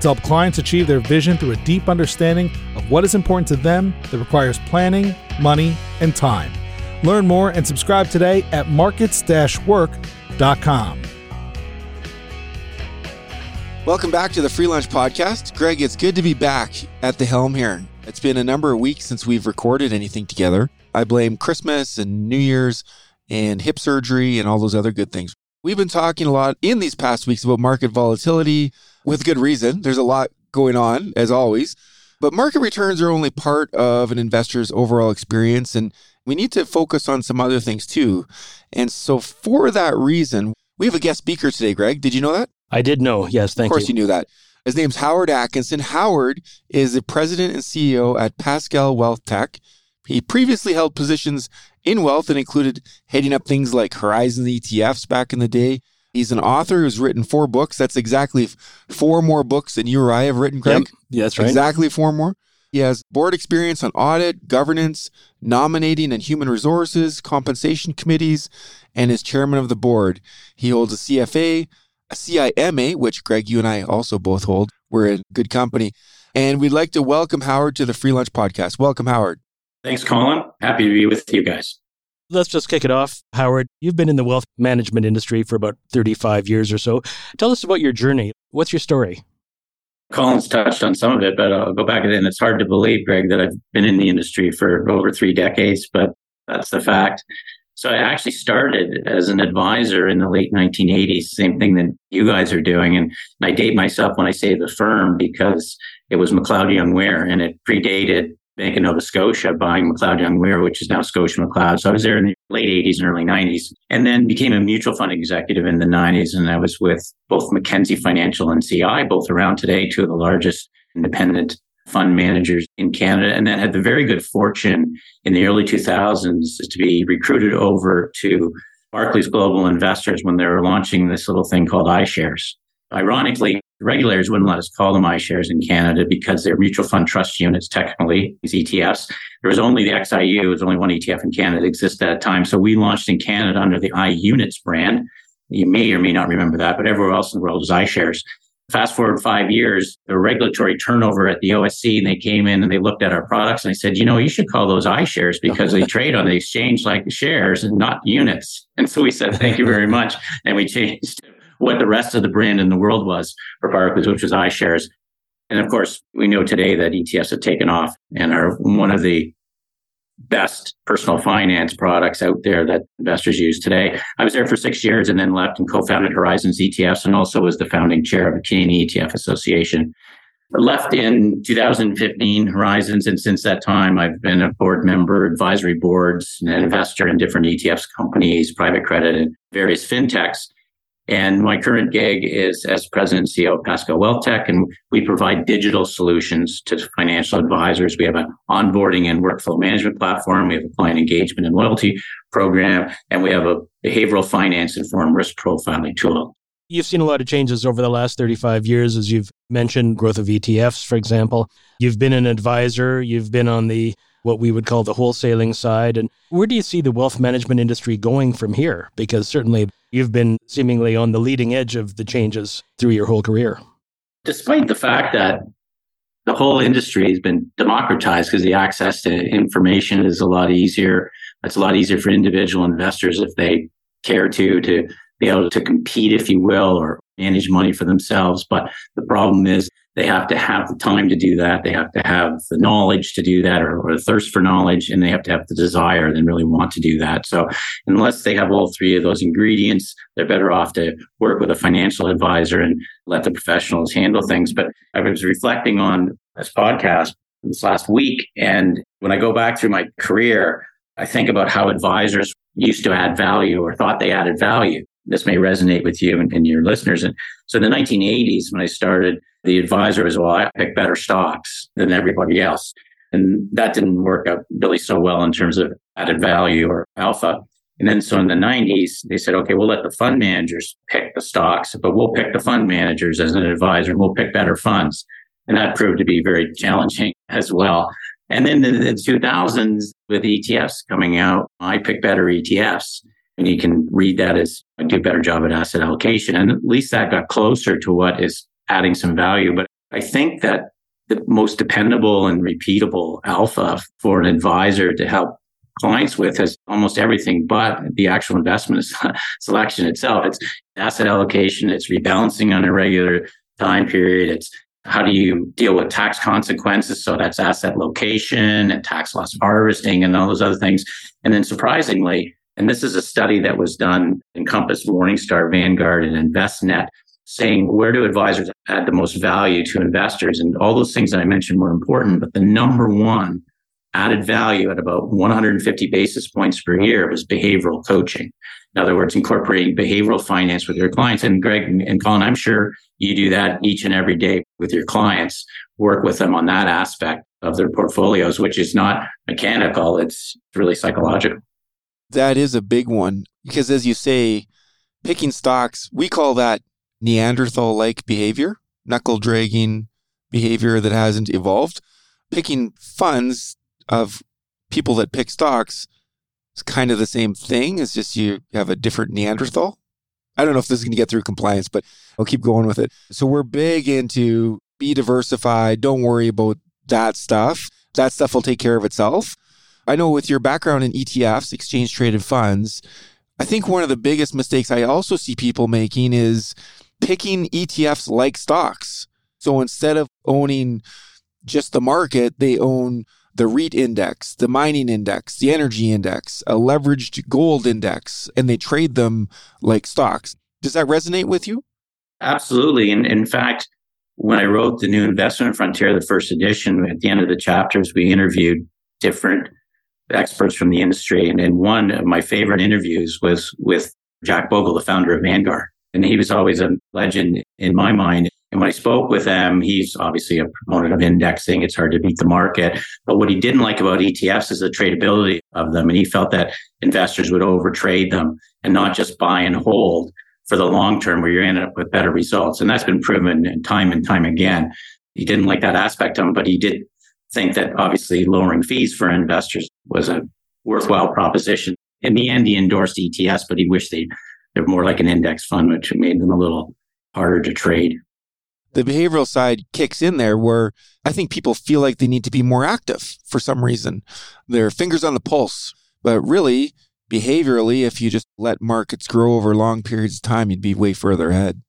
to help clients achieve their vision through a deep understanding of what is important to them that requires planning, money, and time. Learn more and subscribe today at markets work.com. Welcome back to the Free Lunch Podcast. Greg, it's good to be back at the helm here. It's been a number of weeks since we've recorded anything together. I blame Christmas and New Year's and hip surgery and all those other good things. We've been talking a lot in these past weeks about market volatility with good reason. There's a lot going on, as always. But market returns are only part of an investor's overall experience, and we need to focus on some other things too. And so, for that reason, we have a guest speaker today, Greg. Did you know that? I did know. Yes, thank you. Of course, you. you knew that. His name's Howard Atkinson. Howard is the president and CEO at Pascal Wealth Tech. He previously held positions in wealth and included heading up things like Horizon ETFs back in the day. He's an author who's written four books. That's exactly four more books than you or I have written, Greg. Yep. Yeah, that's right. Exactly four more. He has board experience on audit, governance, nominating and human resources, compensation committees, and is chairman of the board. He holds a CFA, a CIMA, which Greg, you and I also both hold. We're in good company. And we'd like to welcome Howard to the Free Lunch Podcast. Welcome, Howard. Thanks, Colin. Happy to be with you guys. Let's just kick it off. Howard, you've been in the wealth management industry for about 35 years or so. Tell us about your journey. What's your story? Colin's touched on some of it, but I'll go back again. it's hard to believe, Greg, that I've been in the industry for over three decades, but that's the fact. So I actually started as an advisor in the late 1980s, same thing that you guys are doing. And I date myself when I say the firm because it was McLeod Young Weir and it predated Bank of Nova Scotia buying McLeod Young Weir, which is now Scotia McLeod. So I was there in the late 80s and early 90s, and then became a mutual fund executive in the 90s. And I was with both Mackenzie Financial and CI, both around today, two of the largest independent fund managers in Canada. And then had the very good fortune in the early 2000s to be recruited over to Barclays Global Investors when they were launching this little thing called iShares. Ironically, the regulators wouldn't let us call them iShares in Canada because they're mutual fund trust units, technically, these ETFs. There was only the XIU, there was only one ETF in Canada that existed at that time. So we launched in Canada under the iUnits brand. You may or may not remember that, but everywhere else in the world is iShares. Fast forward five years, the regulatory turnover at the OSC, and they came in and they looked at our products and they said, you know, you should call those iShares because they trade on the exchange like shares and not units. And so we said, thank you very much. And we changed what the rest of the brand in the world was for Barclays, which was iShares. And of course, we know today that ETFs have taken off and are one of the best personal finance products out there that investors use today. I was there for six years and then left and co-founded Horizons ETFs and also was the founding chair of the Canadian ETF Association. left in 2015 Horizons, and since that time, I've been a board member, advisory boards, and an investor in different ETFs companies, private credit, and various fintechs. And my current gig is as president and CEO of Pascal Wealth Tech, and we provide digital solutions to financial advisors. We have an onboarding and workflow management platform. We have a client engagement and loyalty program, and we have a behavioral finance informed risk profiling tool. You've seen a lot of changes over the last 35 years, as you've mentioned, growth of ETFs, for example. You've been an advisor, you've been on the what we would call the wholesaling side. And where do you see the wealth management industry going from here? Because certainly You've been seemingly on the leading edge of the changes through your whole career. Despite the fact that the whole industry has been democratized because the access to information is a lot easier. It's a lot easier for individual investors if they care to to be able to compete, if you will, or manage money for themselves. But the problem is they have to have the time to do that. They have to have the knowledge to do that or, or the thirst for knowledge, and they have to have the desire and really want to do that. So unless they have all three of those ingredients, they're better off to work with a financial advisor and let the professionals handle things. But I was reflecting on this podcast this last week. And when I go back through my career, I think about how advisors used to add value or thought they added value. This may resonate with you and, and your listeners. And so in the 1980s, when I started, the advisor was, well, I pick better stocks than everybody else. And that didn't work out really so well in terms of added value or alpha. And then so in the 90s, they said, okay, we'll let the fund managers pick the stocks, but we'll pick the fund managers as an advisor and we'll pick better funds. And that proved to be very challenging as well. And then in the 2000s, with ETFs coming out, I picked better ETFs. And you can read that as I do a better job at asset allocation. And at least that got closer to what is adding some value. But I think that the most dependable and repeatable alpha for an advisor to help clients with has almost everything but the actual investment selection itself. It's asset allocation, it's rebalancing on a regular time period, it's how do you deal with tax consequences? So that's asset location and tax loss harvesting and all those other things. And then surprisingly, and this is a study that was done in Compass, Morningstar, Vanguard, and Envestnet, saying where do advisors add the most value to investors? And all those things that I mentioned were important, but the number one added value at about 150 basis points per year was behavioral coaching. In other words, incorporating behavioral finance with your clients. And Greg and Colin, I'm sure you do that each and every day with your clients, work with them on that aspect of their portfolios, which is not mechanical, it's really psychological. That is a big one because, as you say, picking stocks, we call that Neanderthal like behavior, knuckle dragging behavior that hasn't evolved. Picking funds of people that pick stocks is kind of the same thing. It's just you have a different Neanderthal. I don't know if this is going to get through compliance, but I'll keep going with it. So we're big into be diversified. Don't worry about that stuff. That stuff will take care of itself. I know with your background in ETFs, exchange traded funds, I think one of the biggest mistakes I also see people making is picking ETFs like stocks. So instead of owning just the market, they own the REIT index, the mining index, the energy index, a leveraged gold index, and they trade them like stocks. Does that resonate with you? Absolutely. And in fact, when I wrote the new investment frontier, the first edition, at the end of the chapters, we interviewed different experts from the industry. And, and one of my favorite interviews was with Jack Bogle, the founder of Vanguard. And he was always a legend in my mind. And when I spoke with him, he's obviously a proponent of indexing. It's hard to beat the market. But what he didn't like about ETFs is the tradability of them. And he felt that investors would overtrade them and not just buy and hold for the long term where you end up with better results. And that's been proven time and time again. He didn't like that aspect of them, but he did think that obviously lowering fees for investors was a worthwhile proposition. In the end, he endorsed ETFs, but he wished they, they're more like an index fund, which made them a little harder to trade the behavioral side kicks in there where I think people feel like they need to be more active for some reason. Their fingers on the pulse. But really, behaviorally, if you just let markets grow over long periods of time, you'd be way further ahead.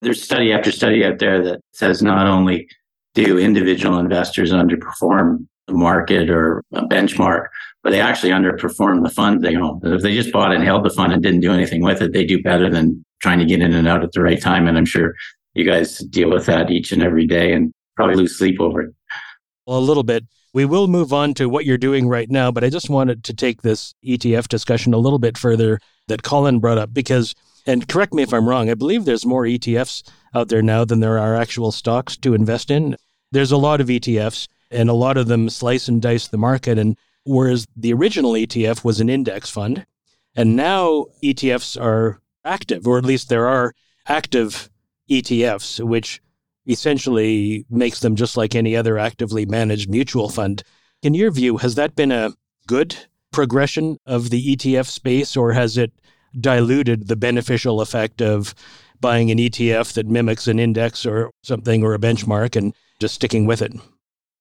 There's study after study out there that says not only do individual investors underperform the market or a benchmark, but they actually underperform the fund they own. If they just bought and held the fund and didn't do anything with it, they do better than trying to get in and out at the right time. And I'm sure you guys deal with that each and every day and probably lose sleep over it. Well, a little bit. We will move on to what you're doing right now, but I just wanted to take this ETF discussion a little bit further that Colin brought up because, and correct me if I'm wrong, I believe there's more ETFs out there now than there are actual stocks to invest in. There's a lot of ETFs, and a lot of them slice and dice the market. And whereas the original ETF was an index fund, and now ETFs are active, or at least there are active ETFs, which essentially makes them just like any other actively managed mutual fund. In your view, has that been a good progression of the ETF space, or has it diluted the beneficial effect of buying an ETF that mimics an index or something or a benchmark and just sticking with it?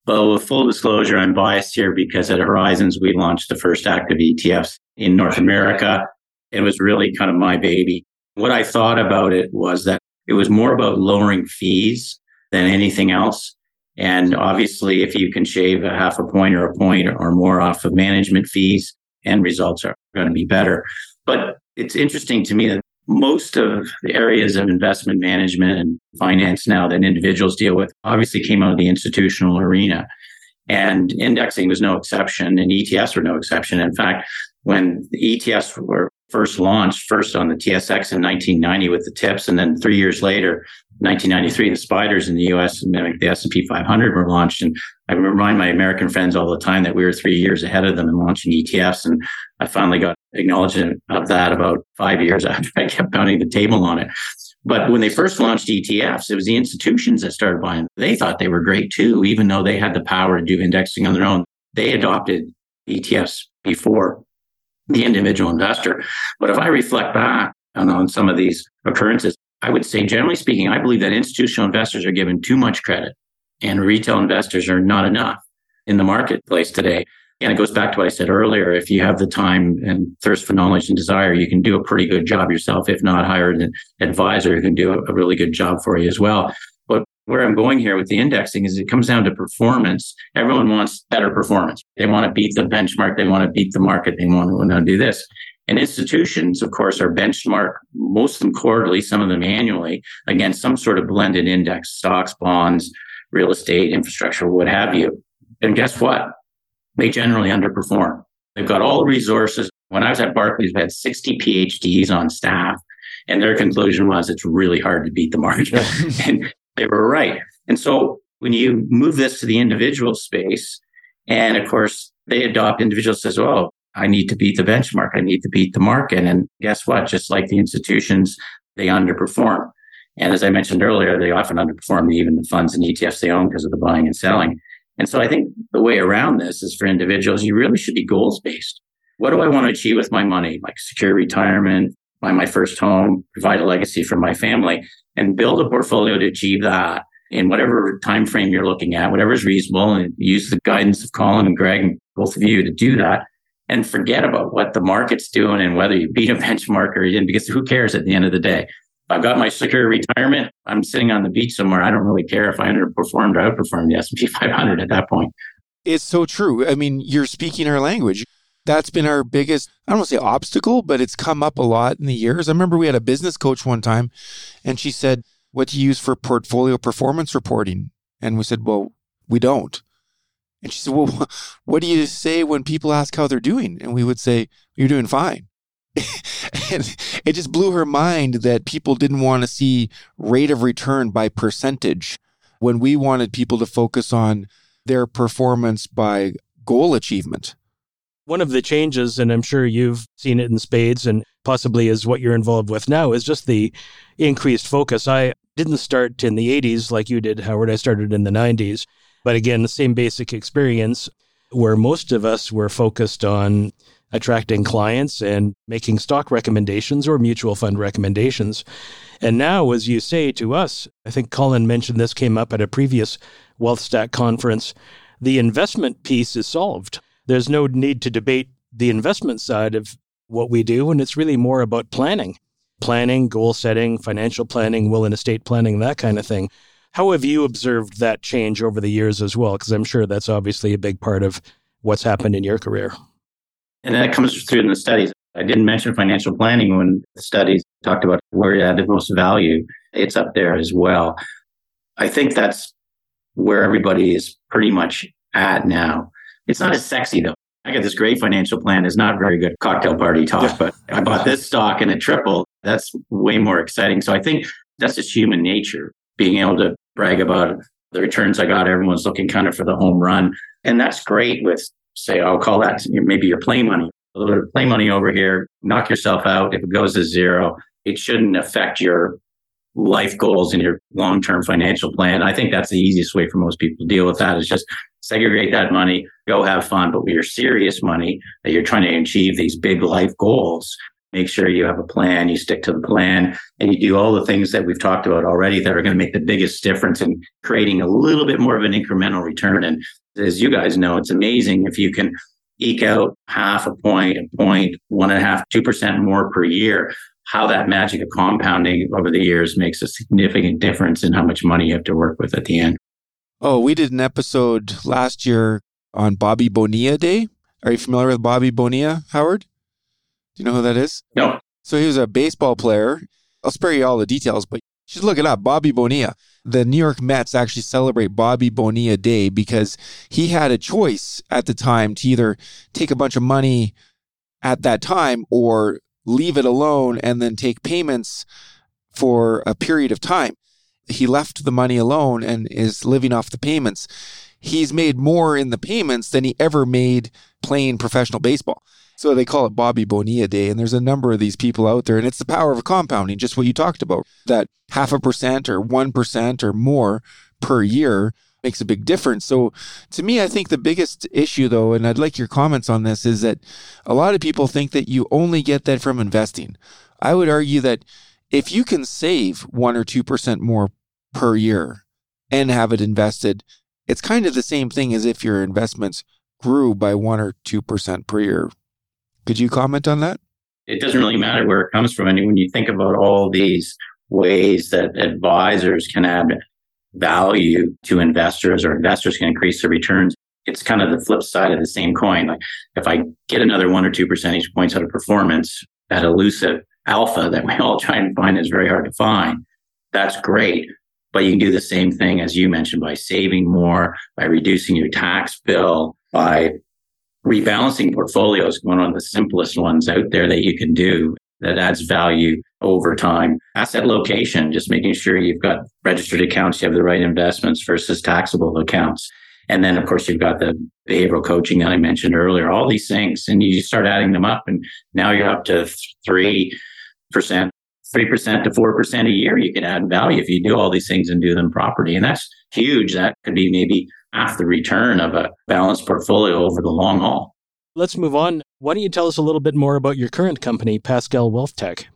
Well, with full disclosure, I'm biased here because at Horizons, we launched the first active ETFs in North America. It was really kind of my baby. What I thought about it was that it was more about lowering fees than anything else. And obviously, if you can shave a half a point or a point or more off of management fees, end results are going to be better. But it's interesting to me that most of the areas of investment management and finance now that individuals deal with obviously came out of the institutional arena. And indexing was no exception, and ETFs were no exception. In fact, when the ETFs were first launched, first on the TSX in 1990 with the tips, and then three years later, 1993, the spiders in the U.S. and the S&P 500 were launched. And I remind my American friends all the time that we were three years ahead of them in launching ETFs. And I finally got acknowledgement of that about five years after I kept pounding the table on it. But when they first launched ETFs, it was the institutions that started buying. They thought they were great too, even though they had the power to do indexing on their own. They adopted ETFs before the individual investor. But if I reflect back on, on some of these occurrences, I would say, generally speaking, I believe that institutional investors are given too much credit and retail investors are not enough in the marketplace today. And it goes back to what I said earlier. If you have the time and thirst for knowledge and desire, you can do a pretty good job yourself. If not, hire an advisor who can do a really good job for you as well. But where I'm going here with the indexing is it comes down to performance. Everyone wants better performance. They want to beat the benchmark. They want to beat the market. They want to, do this. And institutions, of course, are benchmarked, most of them quarterly, some of them annually, against some sort of blended index, stocks, bonds, real estate, infrastructure, what have you. And guess what? They generally underperform. They've got all the resources. When I was at Barclays, we had 60 PhDs on staff, and their conclusion was it's really hard to beat the market. and they were right. And so when you move this to the individual space, and of course, they adopt individuals says, well. I need to beat the benchmark. I need to beat the market. And guess what? Just like the institutions, they underperform. And as I mentioned earlier, they often underperform even the funds and ETFs they own because of the buying and selling. And so I think the way around this is for individuals, you really should be goals based. What do I want to achieve with my money? Like secure retirement, buy my first home, provide a legacy for my family and build a portfolio to achieve that in whatever time frame you're looking at, whatever is reasonable and use the guidance of Colin and Greg and both of you to do that and forget about what the market's doing and whether you beat a benchmark or you didn't, because who cares at the end of the day? I've got my secure retirement, I'm sitting on the beach somewhere. I don't really care if I underperformed or outperformed the S&P 500 at that point. It's so true. I mean, you're speaking our language. That's been our biggest, I don't want to say obstacle, but it's come up a lot in the years. I remember we had a business coach one time and she said, What do you use for portfolio performance reporting? And we said, Well, we don't. And she said, Well, what do you say when people ask how they're doing? And we would say, You're doing fine. and it just blew her mind that people didn't want to see rate of return by percentage when we wanted people to focus on their performance by goal achievement. One of the changes, and I'm sure you've seen it in spades and possibly is what you're involved with now, is just the increased focus. I didn't start in the 80s like you did, Howard. I started in the 90s. But again, the same basic experience where most of us were focused on attracting clients and making stock recommendations or mutual fund recommendations. And now, as you say to us, I think Colin mentioned this came up at a previous WealthStack conference, the investment piece is solved. There's no need to debate the investment side of what we do, and it's really more about planning. Planning, goal setting, financial planning, will and estate planning, that kind of thing. How have you observed that change over the years as well? Because I'm sure that's obviously a big part of what's happened in your career. And that comes through in the studies. I didn't mention financial planning when the studies talked about where it added most value. It's up there as well. I think that's where everybody is pretty much at now. It's not as sexy though. I got this great financial plan. It's not very good cocktail party talk, but I bought this stock and it tripled. That's way more exciting. So I think that's just human nature being able to brag about the returns I got. Everyone's looking kind of for the home run. And that's great with, say, I'll call that maybe your play money. A little bit of play money over here, knock yourself out. If it goes to zero, it shouldn't affect your life goals and your long term financial plan. I think that's the easiest way for most people to deal with that is just segregate that money, go have fun. But with your serious money that you're trying to achieve these big life goals, make sure you have a plan, you stick to the plan, and you do all the things that we've talked about already that are going to make the biggest difference in creating a little bit more of an incremental return. And as you guys know, it's amazing if you can eke out half a point, a point, one and a half, two percent more per year. How that magic of compounding over the years makes a significant difference in how much money you have to work with at the end. Oh, we did an episode last year on Bobby Bonilla Day. Are you familiar with Bobby Bonilla, Howard? Do you know who that is? No. So he was a baseball player. I'll spare you all the details, but you should look it up. Bobby Bonilla. The New York Mets actually celebrate Bobby Bonilla Day because he had a choice at the time to either take a bunch of money at that time or leave it alone and then take payments for a period of time. He left the money alone and is living off the payments. He's made more in the payments than he ever made playing professional baseball. So they call it Bobby Bonilla Day. And there's a number of these people out there. And it's the power of compounding, just what you talked about that half a percent or 1% or more per year makes a big difference. So to me, I think the biggest issue though, and I'd like your comments on this, is that a lot of people think that you only get that from investing. I would argue that if you can save one or 2% more per year and have it invested, it's kind of the same thing as if your investments grew by one or 2% per year. Could you comment on that? It doesn't really matter where it comes from. And when you think about all these ways that advisors can add value to investors or investors can increase their returns, it's kind of the flip side of the same coin. Like if I get another one or two percentage points out of performance, that elusive alpha that we all try and find is very hard to find. That's great. But you can do the same thing as you mentioned by saving more, by reducing your tax bill, by rebalancing portfolios, one of the simplest ones out there that you can do that adds value over time. Asset location, just making sure you've got registered accounts, you have the right investments versus taxable accounts. And then, of course, you've got the behavioral coaching that I mentioned earlier, all these things. And you start adding them up, and now you're up to 3%, 3% to 4% a year. You can add value if you do all these things and do them properly. And that's huge. That could be maybe half the return of a balanced portfolio over the long haul. Let's move on. Why don't you tell us a little bit more about your current company, Pascal Wealth Tech?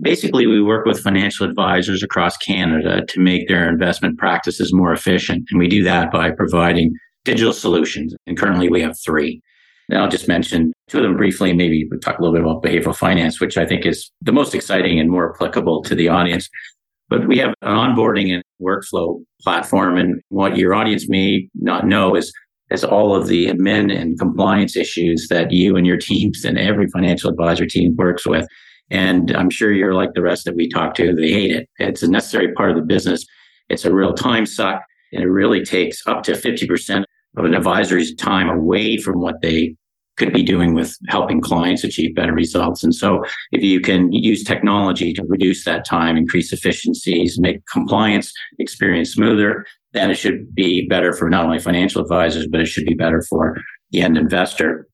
Basically, we work with financial advisors across Canada to make their investment practices more efficient. And we do that by providing digital solutions. And currently we have three. And I'll just mention two of them briefly. Maybe we'll talk a little bit about behavioral finance, which I think is the most exciting and more applicable to the audience. But we have an onboarding and workflow platform. And what your audience may not know is, is all of the admin and compliance issues that you and your teams and every financial advisor team works with. And I'm sure you're like the rest that we talk to, they hate it. It's a necessary part of the business. It's a real time suck. And it really takes up to 50% of an advisor's time away from what they could be doing with helping clients achieve better results. And so if you can use technology to reduce that time, increase efficiencies, make compliance experience smoother, then it should be better for not only financial advisors, but it should be better for the end investor.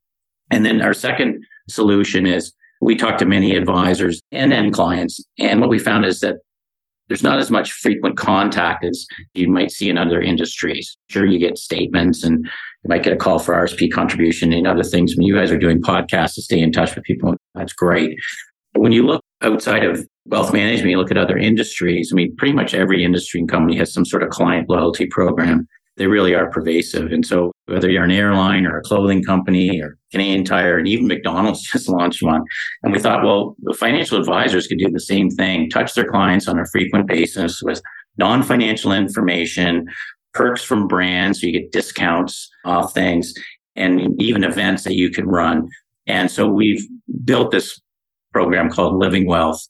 And then our second solution is we talk to many advisors and end clients. And what we found is that there's not as much frequent contact as you might see in other industries. Sure, you get statements and you might get a call for RSP contribution and other things. When you guys are doing podcasts to stay in touch with people, that's great. But when you look outside of wealth management, you look at other industries. I mean, pretty much every industry and company has some sort of client loyalty program. They really are pervasive. And so whether you're an airline or a clothing company or Canadian Tire and even McDonald's just launched one. And we thought, well, financial advisors could do the same thing, touch their clients on a frequent basis with non-financial information, perks from brands, so you get discounts off things, and even events that you can run. And so we've built this program called Living Wealth,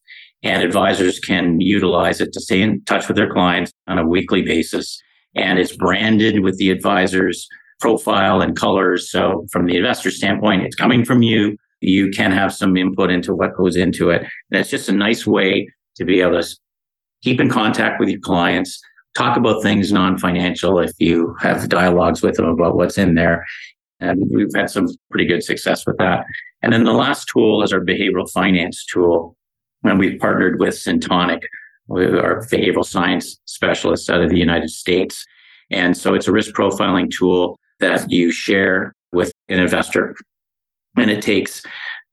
and advisors can utilize it to stay in touch with their clients on a weekly basis. And it's branded with the advisor's profile and colors. So from the investor standpoint, it's coming from you. You can have some input into what goes into it. And it's just a nice way to be able to keep in contact with your clients, talk about things non-financial if you have dialogues with them about what's in there. And we've had some pretty good success with that. And then the last tool is our behavioral finance tool. And we've partnered with Syntoniq, our behavioral science specialists out of the United States. And so it's a risk profiling tool that you share with an investor. And it takes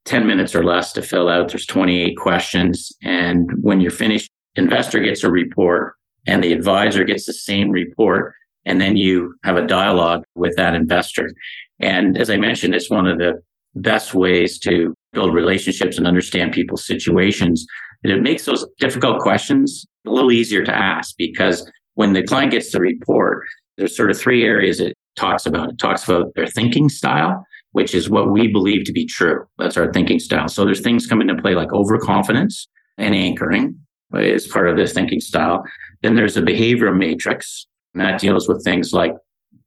10 minutes or less to fill out. There's 28 questions. And when you're finished, investor gets a report and the advisor gets the same report. And then you have a dialogue with that investor. And as I mentioned, it's one of the best ways to build relationships and understand people's situations. And it makes those difficult questions a little easier to ask because when the client gets the report, there's sort of three areas it talks about. It talks about their thinking style, which is what we believe to be true. That's our thinking style. So there's things come into play like overconfidence and anchoring is part of this thinking style. Then there's a behavioral matrix, and that deals with things like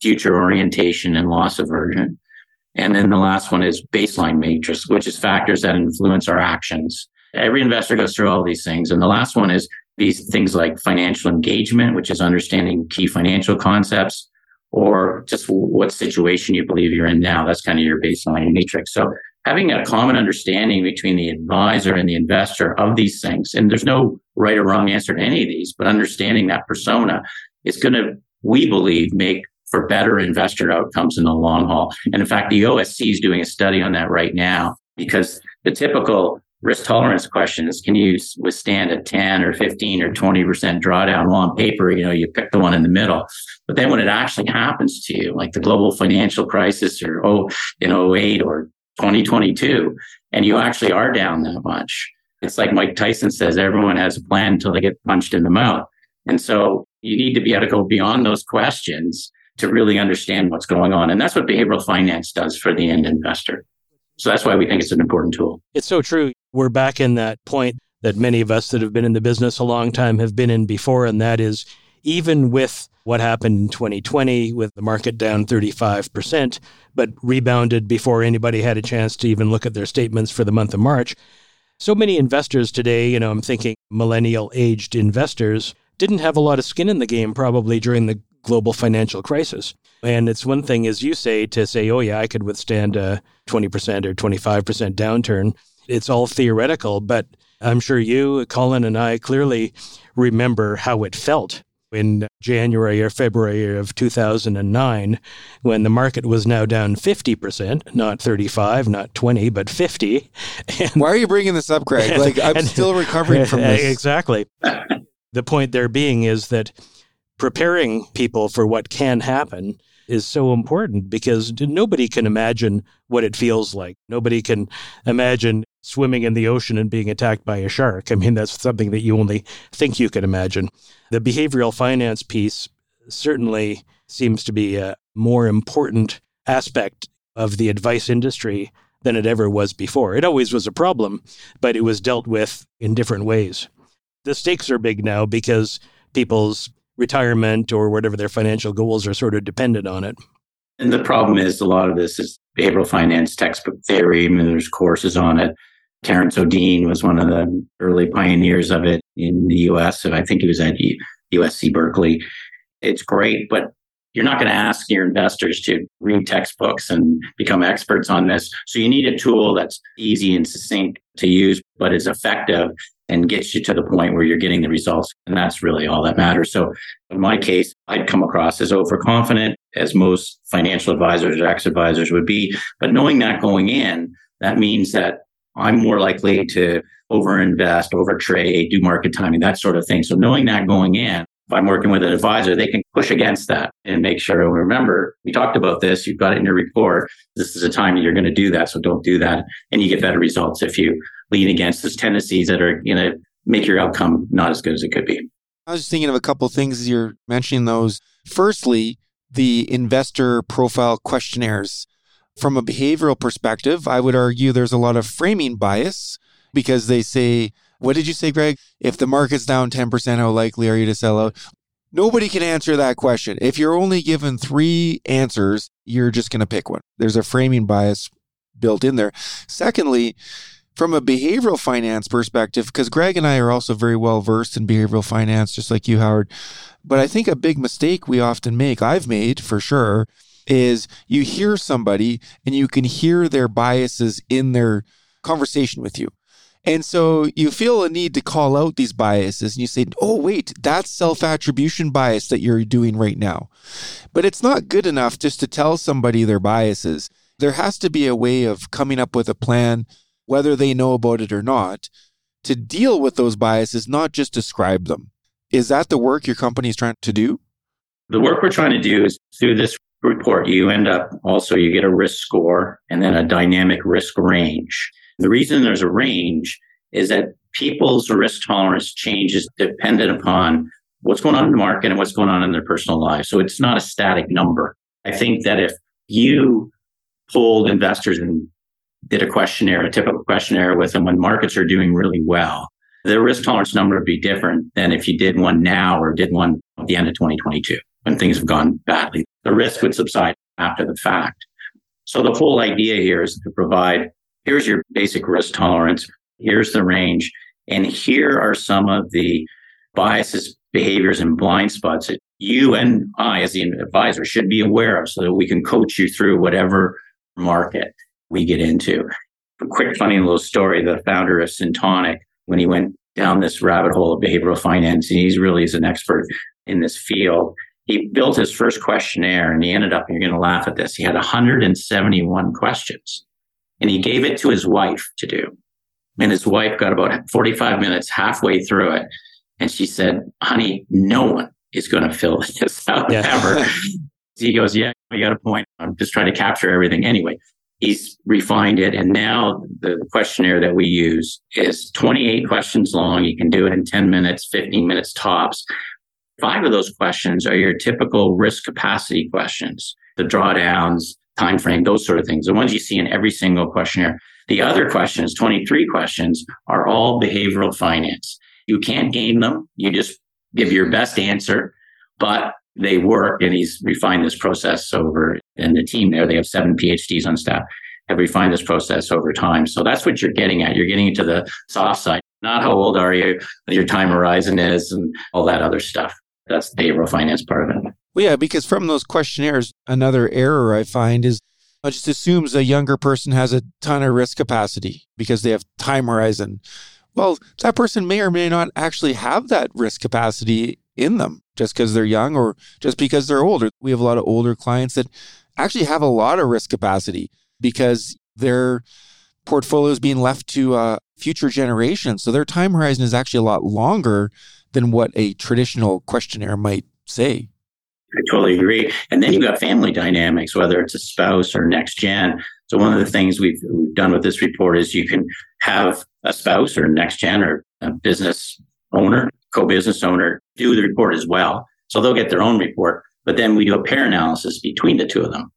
future orientation and loss aversion. And then the last one is baseline matrix, which is factors that influence our actions. Every investor goes through all these things. And the last one is these things like financial engagement, which is understanding key financial concepts, or just what situation you believe you're in now. That's kind of your baseline matrix. So having a common understanding between the advisor and the investor of these things, and there's no right or wrong answer to any of these, but understanding that persona is going to, we believe, make for better investor outcomes in the long haul. And in fact, the OSC is doing a study on that right now because the typical risk tolerance question is can you withstand a 10 or 15 or 20% drawdown? Well, on paper, you know, you pick the one in the middle. But then when it actually happens to you, like the global financial crisis or oh, in 08 or 2022, and you actually are down that much, it's like Mike Tyson says, everyone has a plan until they get punched in the mouth. And so you need to be able to go beyond those questions to really understand what's going on. And that's what behavioral finance does for the end investor. So that's why we think it's an important tool. It's so true. We're back in that point that many of us that have been in the business a long time have been in before, and that is even with what happened in 2020 with the market down 35%, but rebounded before anybody had a chance to even look at their statements for the month of March. So many investors today, you know, I'm thinking millennial aged investors, didn't have a lot of skin in the game probably during the global financial crisis. And it's one thing, as you say, to say, oh, yeah, I could withstand a 20% or 25% downturn. It's all theoretical, but I'm sure you, Colin, and I clearly remember how it felt in January or February of 2009 when the market was now down 50%, not 35, not 20, but 50. And, Why are you bringing this up, Greg? Like I'm and, still recovering from this. Exactly. the point there being is that preparing people for what can happen is so important because nobody can imagine what it feels like. Nobody can imagine swimming in the ocean and being attacked by a shark. I mean, that's something that you only think you can imagine. The behavioral finance piece certainly seems to be a more important aspect of the advice industry than it ever was before. It always was a problem, but it was dealt with in different ways. The stakes are big now because people's retirement or whatever their financial goals are sort of dependent on it. And the problem is a lot of this is behavioral finance textbook theory. I mean, there's courses on it. Terrance Odean was one of the early pioneers of it in the US. And I think he was at USC Berkeley. It's great, but you're not going to ask your investors to read textbooks and become experts on this. So you need a tool that's easy and succinct to use, but is effective and gets you to the point where you're getting the results. And that's really all that matters. So in my case, I'd come across as overconfident, as most financial advisors or ex advisors would be. But knowing that going in, that means that I'm more likely to overinvest, overtrade, do market timing, that sort of thing. So knowing that going in, if I'm working with an advisor, they can push against that and make sure, remember, we talked about this, you've got it in your report. This is a time you're going to do that. So don't do that. And you get better results if you lean against those tendencies that are going to make your outcome not as good as it could be. I was just thinking of a couple of things as you're mentioning those. Firstly, the investor profile questionnaires. From a behavioral perspective, I would argue there's a lot of framing bias because they say, what did you say, Greg? If the market's down 10%, how likely are you to sell out? Nobody can answer that question. If you're only given three answers, you're just going to pick one. There's a framing bias built in there. Secondly, from a behavioral finance perspective, because Greg and I are also very well versed in behavioral finance, just like you, Howard. But I think a big mistake we often make, I've made for sure, is you hear somebody and you can hear their biases in their conversation with you. And so you feel a need to call out these biases and you say, oh, wait, that's self attribution bias that you're doing right now. But it's not good enough just to tell somebody their biases. There has to be a way of coming up with a plan whether they know about it or not, to deal with those biases, not just describe them. Is that the work your company is trying to do? The work we're trying to do is through this report, you end up also, you get a risk score and then a dynamic risk range. The reason there's a range is that people's risk tolerance changes dependent upon what's going on in the market and what's going on in their personal lives. So it's not a static number. I think that if you pulled investors and did a questionnaire, a typical questionnaire with them when markets are doing really well, the risk tolerance number would be different than if you did one now or did one at the end of 2022 when things have gone badly. The risk would subside after the fact. So the whole idea here is to provide here's your basic risk tolerance, here's the range, and here are some of the biases, behaviors, and blind spots that you and I, as the advisor, should be aware of so that we can coach you through whatever market we get into. A quick, funny little story the founder of Syntoniq, when he went down this rabbit hole of behavioral finance, and he's really is an expert in this field. He built his first questionnaire and he ended up, you're going to laugh at this. He had 171 questions and he gave it to his wife to do. And his wife got about 45 minutes halfway through it. And she said, honey, no one is going to fill this out yeah. ever. he goes, yeah, you got a point. I'm just trying to capture everything anyway. He's refined it. And now the questionnaire that we use is 28 questions long. You can do it in 10 minutes, 15 minutes tops. Five of those questions are your typical risk capacity questions, the drawdowns, time frame, those sort of things, the ones you see in every single questionnaire. The other questions, 23 questions, are all behavioral finance. You can't game them. You just give your best answer, but they work. And he's refined this process over, and the team there, they have seven PhDs on staff, have refined this process over time. So that's what you're getting at. You're getting into the soft side, not how old are you, your time horizon is, and all that other stuff. That's the behavioral finance part of it. Well, yeah, because from those questionnaires, another error I find is it just assumes a younger person has a ton of risk capacity because they have time horizon. Well, that person may or may not actually have that risk capacity in them just because they're young or just because they're older. We have a lot of older clients that actually have a lot of risk capacity because their portfolio is being left to uh, future generations. So their time horizon is actually a lot longer than what a traditional questionnaire might say. I totally agree. And then you've got family dynamics, whether it's a spouse or next gen. So one of the things we've, we've done with this report is you can have a spouse or next gen or a business owner, co-business owner do the report as well. So they'll get their own report, but then we do a pair analysis between the two of them.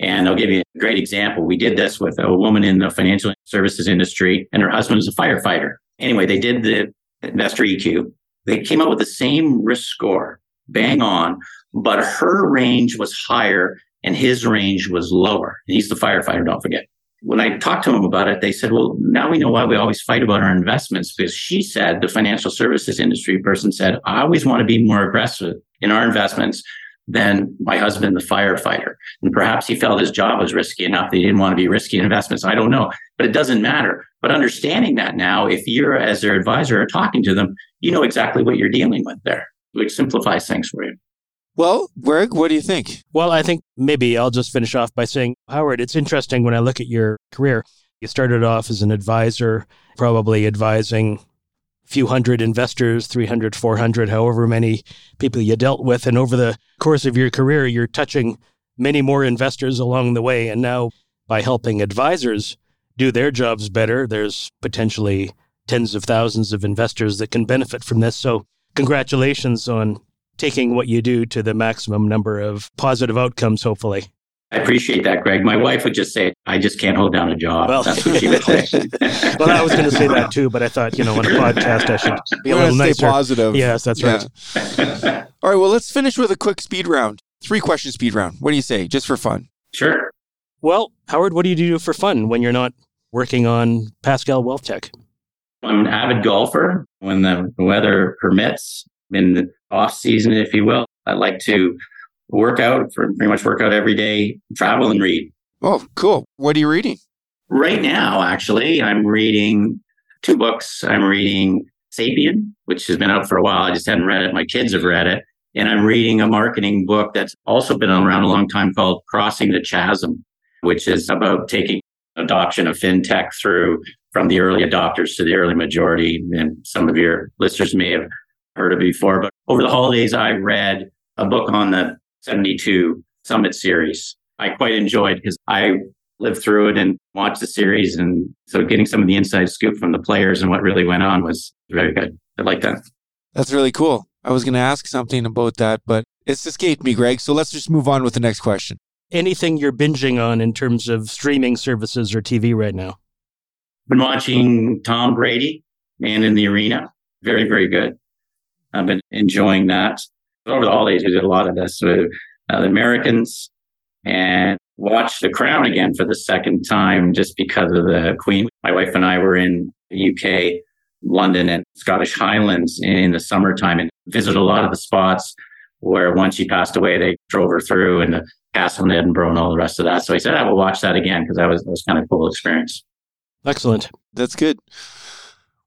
And I'll give you a great example. We did this with a woman in the financial services industry and her husband is a firefighter. Anyway, they did the investor EQ. They came up with the same risk score, bang on, but her range was higher and his range was lower. He's the firefighter, don't forget. When I talked to him about it, they said, well, now we know why we always fight about our investments because she said, the financial services industry person said, I always want to be more aggressive in our investments than my husband, the firefighter. And perhaps he felt his job was risky enough that he didn't want to be risky in investments. I don't know, but it doesn't matter. But understanding that now, if you're as their advisor or talking to them, you know exactly what you're dealing with there, which simplifies things for you. Well, Greg, what do you think? Well, I think maybe I'll just finish off by saying, Howard, it's interesting when I look at your career. You started off as an advisor, probably advising a few hundred investors, 300, 400, however many people you dealt with. And over the course of your career, you're touching many more investors along the way. And now, by helping advisors do their jobs better, there's potentially tens of thousands of investors that can benefit from this. So, congratulations on taking what you do to the maximum number of positive outcomes, hopefully. I appreciate that, Greg. My wife would just say, I just can't hold down a job. Well, That's what she would say. well, I was going to say that too, but I thought, you know, on a podcast, I should be a little nicer. positive. Yes, that's yeah. right. All right. Well, let's finish with a quick speed round. Three question speed round. What do you say? Just for fun. Sure. Well, Howard, what do you do for fun when you're not working on Pascal Wealth Tech? I'm an avid golfer when the weather permits in the off season, if you will. I like to work out for pretty much work out every day, travel and read. Oh, cool. What are you reading? Right now, actually, I'm reading two books. I'm reading Sapien, which has been out for a while. I just hadn't read it. My kids have read it. And I'm reading a marketing book that's also been around a long time called Crossing the Chasm, which is about taking adoption of fintech through from the early adopters to the early majority. And some of your listeners may have heard of before. But over the holidays, I read a book on the 72 Summit series. I quite enjoyed because I lived through it and watched the series. And so getting some of the inside scoop from the players and what really went on was very good. I like that. That's really cool. I was going to ask something about that, but it's escaped me, Greg. So let's just move on with the next question. Anything you're binging on in terms of streaming services or TV right now? Been watching Tom Brady, Man in the Arena. Very, very good. I've been enjoying that. Over the holidays, we did a lot of this with uh, the Americans and watched The Crown again for the second time just because of the Queen. My wife and I were in the UK, London, and Scottish Highlands in the summertime and visited a lot of the spots where once she passed away, they drove her through and the castle in Edinburgh and all the rest of that. So I said, I will watch that again because that was, that was kind of a cool experience. Excellent. That's good.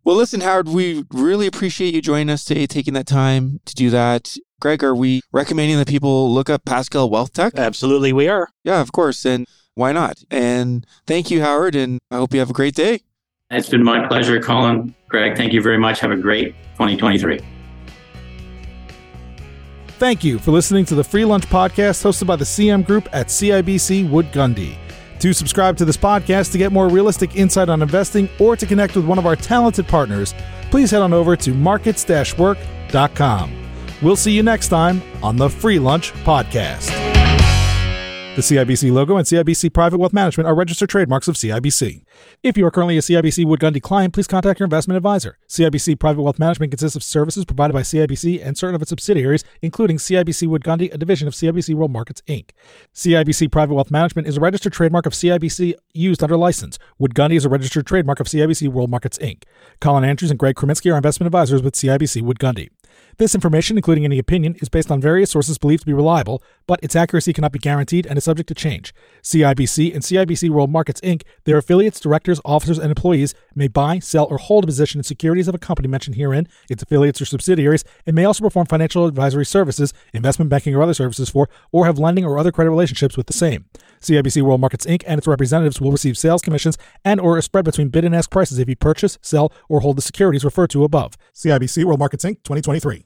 Well, listen, Howard, we really appreciate you joining us today, taking that time to do that. Greg, are we recommending that people look up Pascal Wealth Tech? Absolutely, we are. Yeah, of course. And why not? And thank you, Howard. And I hope you have a great day. It's been my pleasure, Colin. Greg, thank you very much. Have a great 2023. Thank you for listening to the Free Lunch Podcast hosted by the CM Group at CIBC Wood Gundy. To subscribe to this podcast to get more realistic insight on investing or to connect with one of our talented partners, please head on over to markets work.com. We'll see you next time on the Free Lunch Podcast. The CIBC logo and CIBC Private Wealth Management are registered trademarks of CIBC. If you are currently a CIBC Wood Gundy client, please contact your investment advisor. CIBC Private Wealth Management consists of services provided by CIBC and certain of its subsidiaries, including CIBC Wood Gundy, a division of CIBC World Markets Inc. CIBC Private Wealth Management is a registered trademark of CIBC used under license. Wood Gundy is a registered trademark of CIBC World Markets Inc. Colin Andrews and Greg Kreminsky are investment advisors with CIBC Wood Gundy. This information, including any opinion, is based on various sources believed to be reliable, but its accuracy cannot be guaranteed and is subject to change. CIBC and CIBC World Markets Inc., their affiliates, directors, officers, and employees may buy, sell, or hold a position in securities of a company mentioned herein, its affiliates or subsidiaries, and may also perform financial advisory services, investment banking, or other services for, or have lending or other credit relationships with the same. CIBC World Markets Inc. and its representatives will receive sales commissions and or a spread between bid and ask prices if you purchase, sell, or hold the securities referred to above. CIBC World Markets Inc. 2023.